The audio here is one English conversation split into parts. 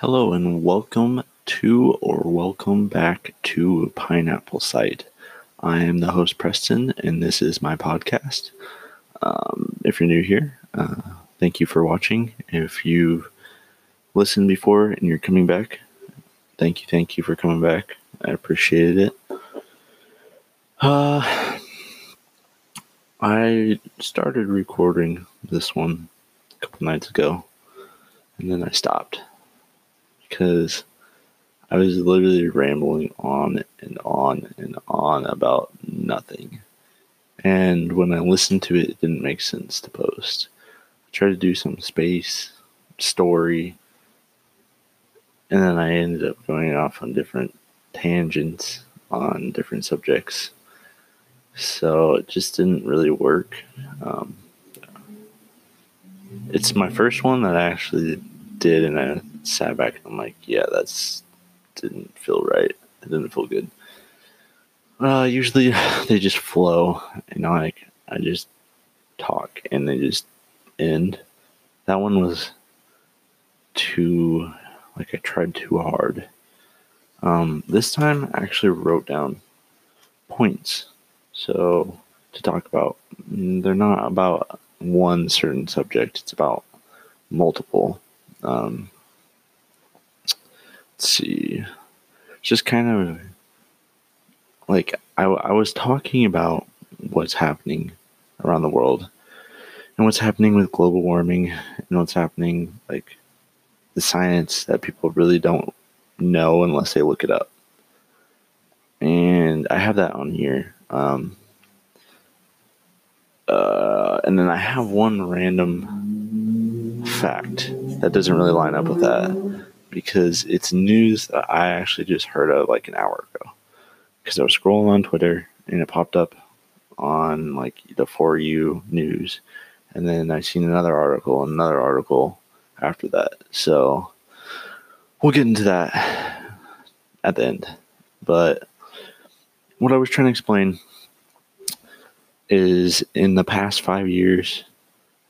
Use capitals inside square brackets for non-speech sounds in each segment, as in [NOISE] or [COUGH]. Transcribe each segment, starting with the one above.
Hello and welcome to or welcome back to Pineapple Sight. I am the host Preston, and this is my podcast. Um, if you're new here, uh, thank you for watching. If you've listened before and you're coming back, thank you, thank you for coming back. I appreciated it. Uh, I started recording this one a couple nights ago, and then I stopped because I was literally rambling on and on and on about nothing. And when I listened to it, it didn't make sense to post. I tried to do some space, story, and then I ended up going off on different tangents on different subjects. So it just didn't really work. Um, it's my first one that I actually did, and I sat back and I'm like, yeah, that's didn't feel right. It didn't feel good. Uh, usually [SIGHS] they just flow, and like I just talk and they just end. That one was too like I tried too hard. Um, this time I actually wrote down points. So to talk about, mm, they're not about one certain subject. It's about multiple. Um, let's see. Just kind of like I, I was talking about what's happening around the world and what's happening with global warming and what's happening like the science that people really don't know unless they look it up. And I have that on here. Um, uh, and then I have one random fact that doesn't really line up with that because it's news that I actually just heard of like an hour ago. Because I was scrolling on Twitter and it popped up on like the For You news. And then I seen another article, another article after that. So we'll get into that at the end. But what I was trying to explain is in the past five years,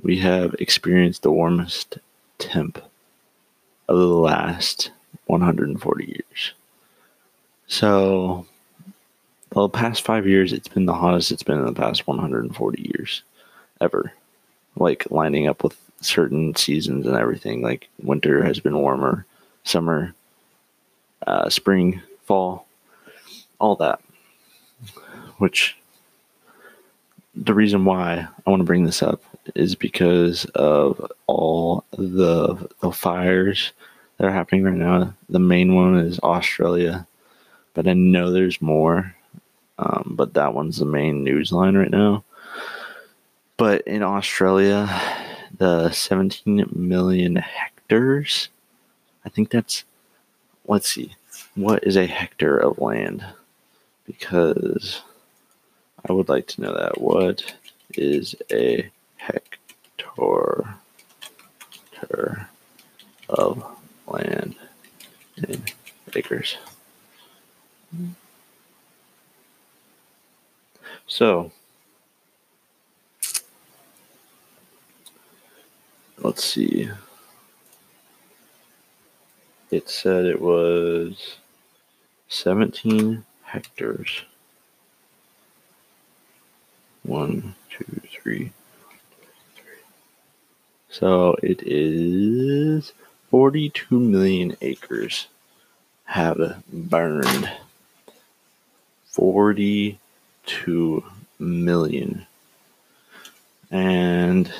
we have experienced the warmest temp of the last 140 years. So, the past five years, it's been the hottest it's been in the past 140 years ever. Like lining up with certain seasons and everything. Like winter has been warmer, summer, uh, spring, fall, all that. Which the reason why I want to bring this up is because of all the the fires that are happening right now. The main one is Australia, but I know there's more. Um, but that one's the main news line right now. But in Australia, the 17 million hectares, I think that's, let's see, what is a hectare of land? Because I would like to know that. What is a hectare of land in acres? So, let's see. It said it was 17 hectares. One, two, three. So it is 42 million acres have burned. 42 million. And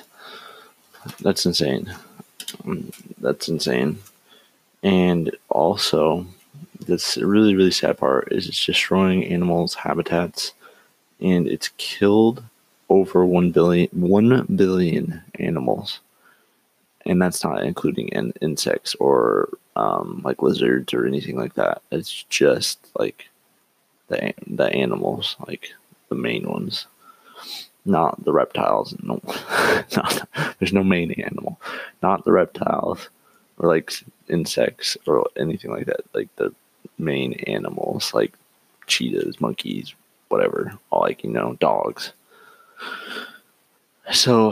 that's insane. Um, that's insane. And also, this really, really sad part is it's destroying animals' habitats and it's killed over 1 billion, 1 billion animals. And that's not including in, insects or um, like lizards or anything like that. It's just like the, the animals, like the main ones, not the reptiles. No, [LAUGHS] not, there's no main animal, not the reptiles or like insects or anything like that. Like the main animals, like cheetahs, monkeys, whatever, all like, you know, dogs. So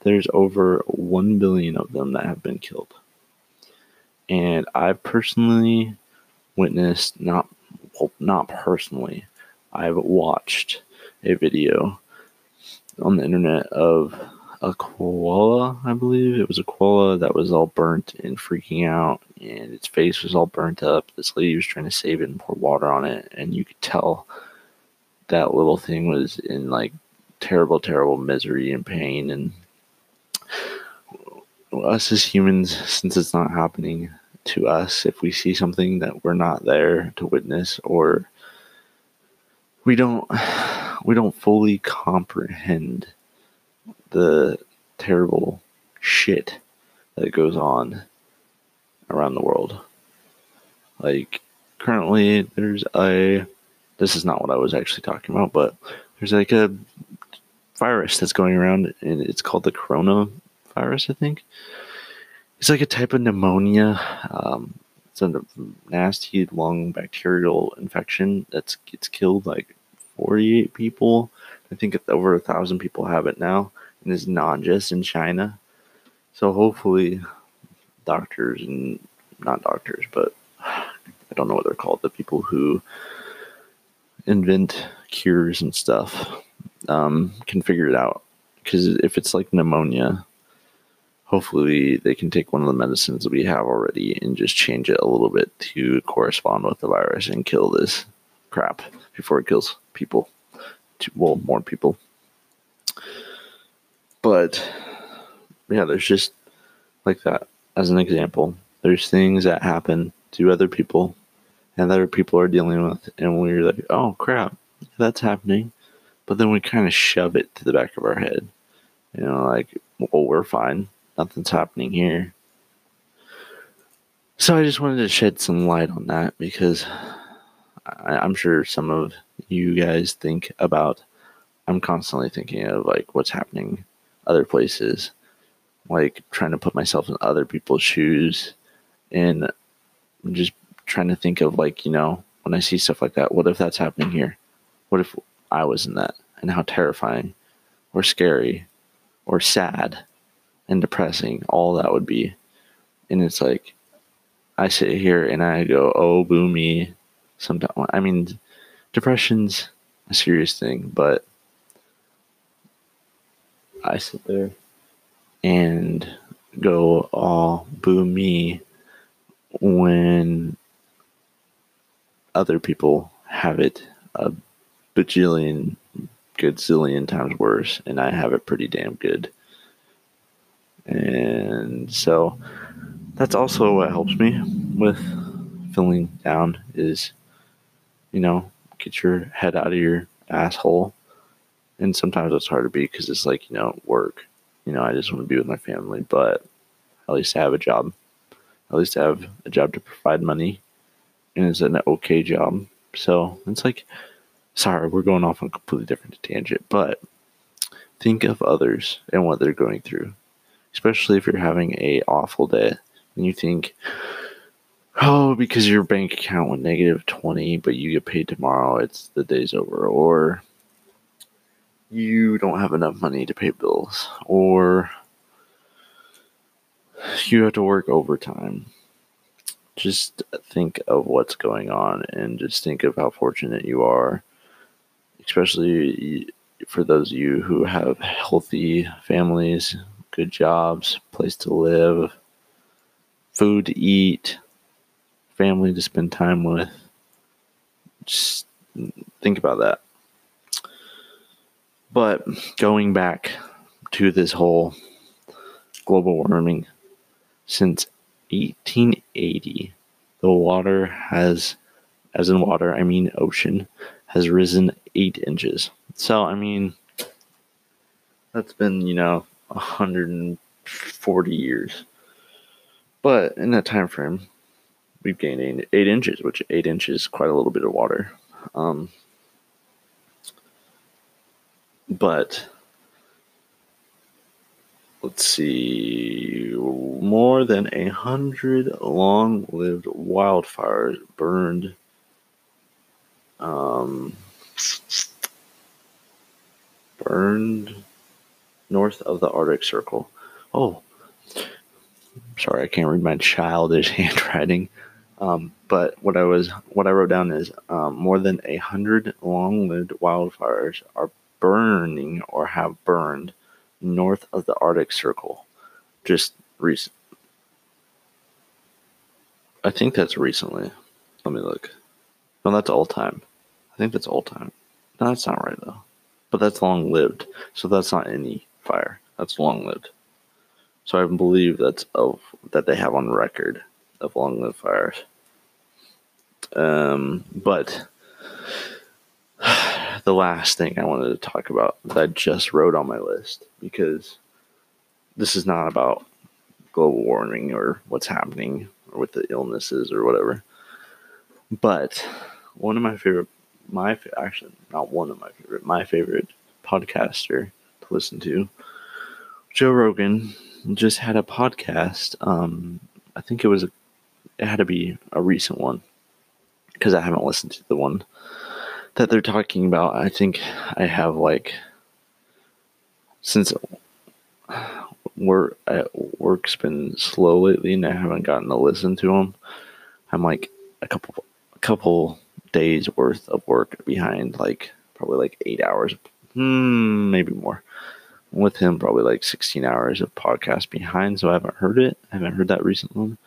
there's over 1 billion of them that have been killed. And I've personally witnessed, not well, not personally, I've watched a video on the internet of a koala, I believe. It was a koala that was all burnt and freaking out, and its face was all burnt up. This lady was trying to save it and pour water on it, and you could tell that little thing was in like terrible, terrible misery and pain. And us as humans, since it's not happening to us, if we see something that we're not there to witness or we don't we don't fully comprehend the terrible shit that goes on around the world. Like currently there's a this is not what I was actually talking about, but there's like a virus that's going around and it's called the coronavirus, I think. It's like a type of pneumonia. Um, it's a nasty lung bacterial infection that's gets killed like 48 people. I think over a thousand people have it now, and it's not just in China. So hopefully, doctors and not doctors, but I don't know what they're called, the people who invent cures and stuff um, can figure it out. Because if it's like pneumonia, hopefully they can take one of the medicines that we have already and just change it a little bit to correspond with the virus and kill this crap before it kills people. Well, more people. But yeah, there's just like that as an example. There's things that happen to other people and other people are dealing with, and we're like, oh crap, that's happening. But then we kind of shove it to the back of our head. You know, like, well, we're fine nothing's happening here. So I just wanted to shed some light on that because I, am sure some of you guys think about. I'm constantly thinking of like what's happening other places, like trying to put myself in other people's shoes, and just trying to think of like you know when I see stuff like that, what if that's happening here? What if I was in that, and how terrifying, or scary, or sad and depressing all that would be. And it's like, I sit here and I go, oh, boo me. Sometimes, I mean, depression's a serious thing, but I sit there and go, oh, boo me when other people have it a bajillion, good zillion times worse, and I have it pretty damn good. And so that's also what helps me with feeling down is, you know, get your head out of your asshole. And sometimes it's hard to be because it's like, you know, work. You know, I just want to be with my family, but at least I have a job. At least I have a job to provide money. And it's an okay job. So it's like, sorry, we're going off on a completely different tangent, but think of others and what they're going through especially if you're having a awful day and you think, oh, because your bank account went negative 20, but you get paid tomorrow, it's the day's over, or you don't have enough money to pay bills, or you have to work overtime. Just think of what's going on and just think of how fortunate you are, especially for those of you who have healthy families good jobs, place to live, food to eat, family to spend time with. Just think about that. But going back to this whole global warming, since 1880, the water has, as in water, I mean ocean, has risen eight inches. So, I mean, that's been, you know, 140 years. But in that time frame, we've gained eight, eight inches, which eight inches is quite a little bit of water. Um, but let's see, more than a hundred long-lived wildfires burned. Um, burned north of the Arctic Circle. Oh, sorry, I can't read my childish [LAUGHS] handwriting. Um, but what I was what I wrote down is um, more than a hundred long-lived wildfires are burning or have burned north of the Arctic Circle. Just recent. I think that's recently. Let me look. No, that's all time. Think that's all time. No, that's not right though. But that's long lived. So that's not any fire. That's long lived. So I believe that's of that they have on record of long lived fires. Um, but [SIGHS] the last thing I wanted to talk about that I just wrote on my list because this is not about global warming or what's happening or with the illnesses or whatever. But one of my favorite, my actually not one of my favorite, my favorite podcaster to listen to, Joe Rogan, just had a podcast. Um, I think it was a, it had to be a recent one because I haven't listened to the one that they're talking about. I think I have like since work work's been slow lately and I haven't gotten to listen to them. I'm like a couple a couple days worth of work behind, like probably like eight hours, hmm, maybe more. With him, probably like 16 hours of podcast behind, so I haven't heard it. I haven't heard that recent one.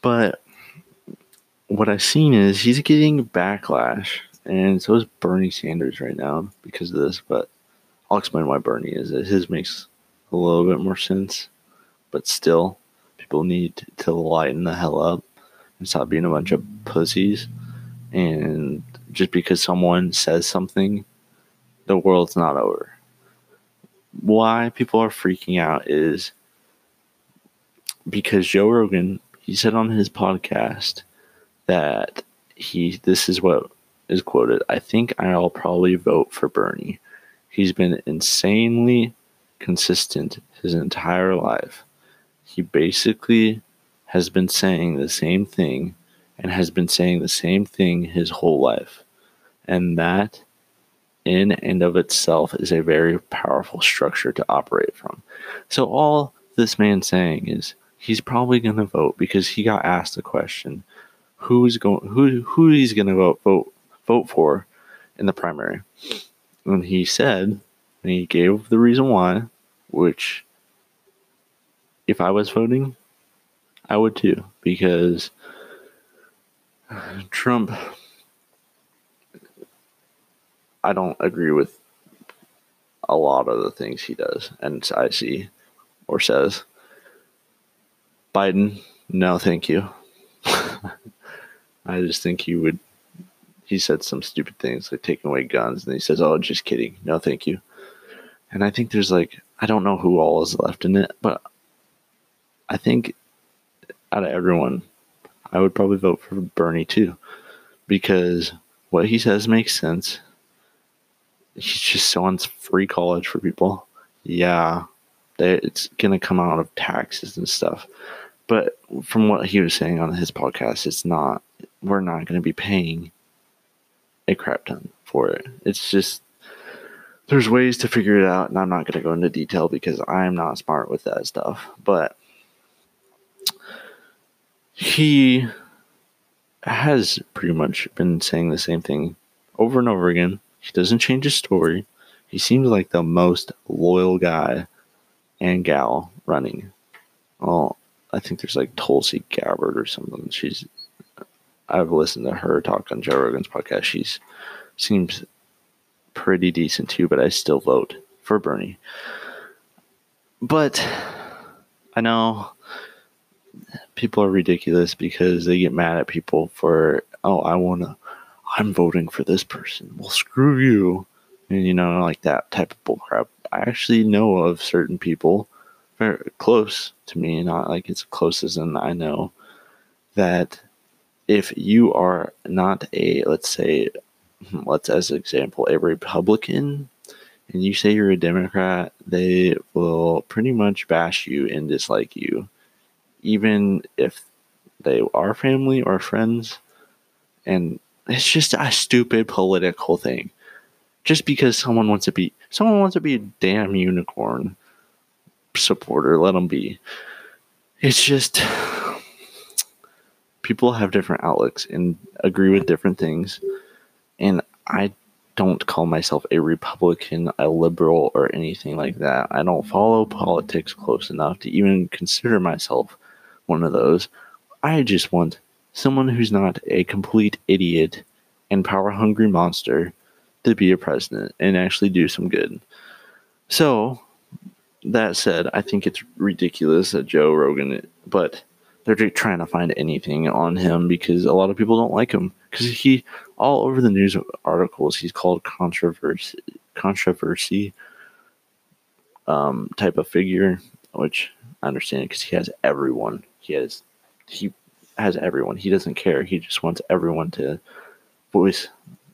But what I've seen is he's getting backlash, and so is Bernie Sanders right now because of this. But I'll explain why Bernie is. It. His makes a little bit more sense, but still, people need to lighten the hell up and stop being a bunch of pussies. And just because someone says something, the world's not over. Why people are freaking out is because Joe Rogan, he said on his podcast that he, this is what is quoted I think I'll probably vote for Bernie. He's been insanely consistent his entire life. He basically has been saying the same thing and has been saying the same thing his whole life. And that, in and of itself, is a very powerful structure to operate from. So, all this man's saying is he's probably going to vote because he got asked the question who's going who who he's going to vote vote vote for in the primary and he said and he gave the reason why which if I was voting, I would too, because Trump, I don't agree with a lot of the things he does and I see or says. Biden, no, thank you. [LAUGHS] I just think he would. He said some stupid things like taking away guns, and he says, "Oh, just kidding, no, thank you." And I think there's like I don't know who all is left in it, but I think out of everyone, I would probably vote for Bernie too, because what he says makes sense. He's just selling free college for people. Yeah, they, it's gonna come out of taxes and stuff. But from what he was saying on his podcast, it's not. We're not gonna be paying a crap ton for it. It's just there's ways to figure it out, and I'm not to go into detail because I'm not smart with that stuff. But he has pretty much been saying the same thing over and over again. He doesn't change his story. He seems like the most loyal guy and gal running. Well, I think there's like Tulsi Gabbard or something. She's I've listened to her talk on Joe Rogan's podcast. She's seems pretty decent too, but I still vote for Bernie. But I know people are ridiculous because they get mad at people for, oh, I want to, I'm voting for this person. Well, screw you. And, you know, like that type of bullcrap. I actually know of certain people very close to me, not like it's close as in I know, that if you are not a, let's say, hmm, let's as an example, a Republican and you say you're a Democrat, they will pretty much bash you and dislike you, even if they are family or friends. And it's just a stupid political thing. Just because someone wants to be someone wants to be a damn unicorn supporter, let them be. it's just people have different outlooks and agree with different things. And I don't call myself a Republican, a liberal, or anything like that. I don't follow politics close enough to even consider myself one of those. I just want someone who's not a complete idiot and power hungry monster to be a president and actually do some good. So, that said, I think it's ridiculous that Joe Rogan, but they're trying to find anything on him because a lot of people don't like him because he all over the news articles he's called controversy controversy um, type of figure, which I understand because he has everyone. He has he has everyone. He doesn't care. He just wants everyone to voice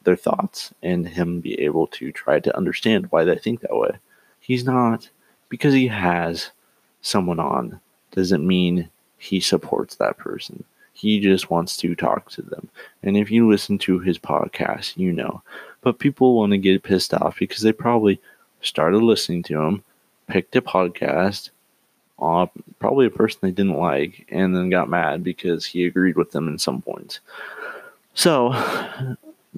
their thoughts and him be able to try to understand why they think that way. He's not because he has someone on doesn't mean he supports that person. He just wants to talk to them. And if you listen to his podcast, you know. But people want to get pissed off because they probably started listening to him, picked a podcast, uh, probably a person they didn't like, and then got mad because he agreed with them in some points. So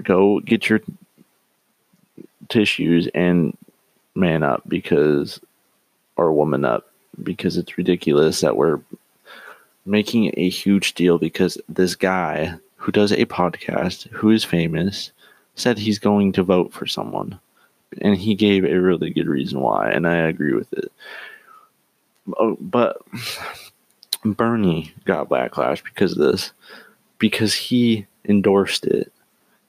go get your tissues and man up because, or woman up because it's ridiculous that we're making a huge deal because this guy who does a podcast, who is famous, said he's going to vote for someone. And he gave a really good reason why, and I agree with it. Oh, but Bernie got backlash because of this, because he endorsed it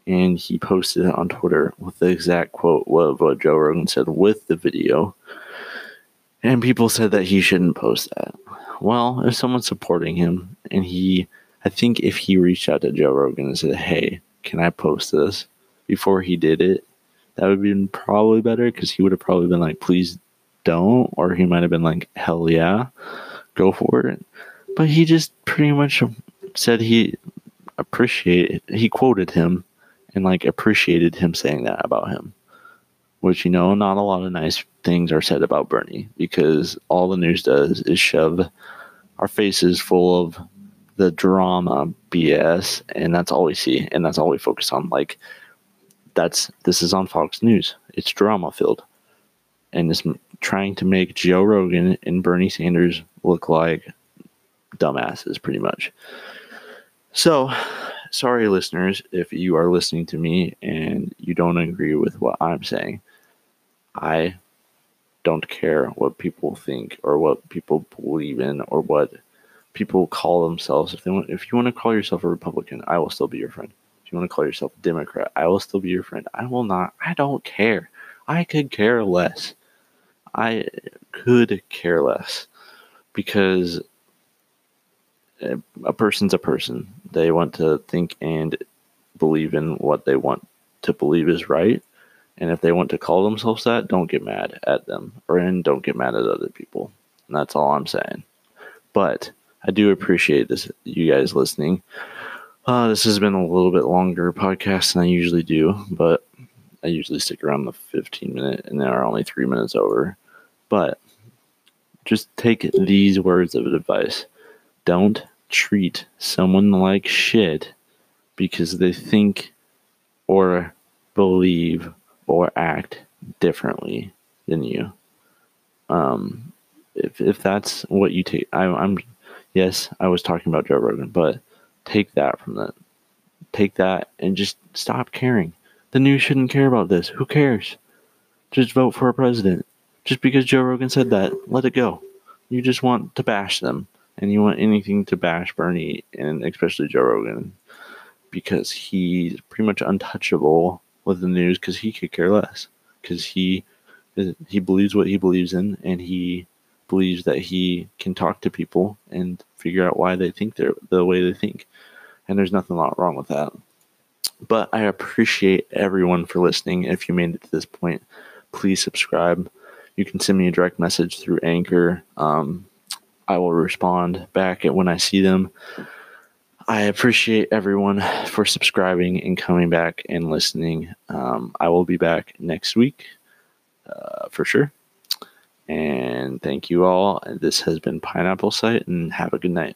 and he posted it on Twitter with the exact quote of what Joe Rogan said with the video. And people said that he shouldn't post that. Well, if someone's supporting him and he, I think if he reached out to Joe Rogan and said, hey, can I post this before he did it, that would have been probably better because he would have probably been like, please don't. Or he might have been like, hell yeah, go for it. But he just pretty much said he appreciated, he quoted him and like appreciated him saying that about him which you know not a lot of nice things are said about Bernie because all the news does is shove our faces full of the drama BS and that's all we see and that's all we focus on like that's this is on Fox News it's drama filled and it's trying to make Joe Rogan and Bernie Sanders look like dumbasses pretty much so sorry listeners if you are listening to me and you don't agree with what I'm saying I don't care what people think or what people believe in or what people call themselves. If they want, if you want to call yourself a Republican, I will still be your friend. If you want to call yourself a Democrat, I will still be your friend. I will not. I don't care. I could care less. I could care less because a person's a person. They want to think and believe in what they want to believe is right. And if they want to call themselves that, don't get mad at them or and don't get mad at other people. And that's all I'm saying. But I do appreciate this you guys listening. Uh, this has been a little bit longer podcast than I usually do, but I usually stick around the 15 minute and there are only three minutes over. But just take these words of advice. Don't treat someone like shit because they think or believe or act differently than you. Um, if if that's what you take, I, I'm yes, I was talking about Joe Rogan, but take that from that. Take that and just stop caring. The news shouldn't care about this. Who cares? Just vote for a president. Just because Joe Rogan said that, let it go. You just want to bash them, and you want anything to bash Bernie and especially Joe Rogan because he's pretty much untouchable with the news because he could care less because he he believes what he believes in and he believes that he can talk to people and figure out why they think they're the way they think. And there's nothing wrong with that. But i appreciate everyone for listening if you made it to this point. Please subscribe you can send me a direct message through anchor um, i will respond back at when i see them I appreciate everyone for subscribing and coming back and listening. Um, I will be back next week uh, for sure. And thank you all. This has been Pineapple Sight, and have a good night.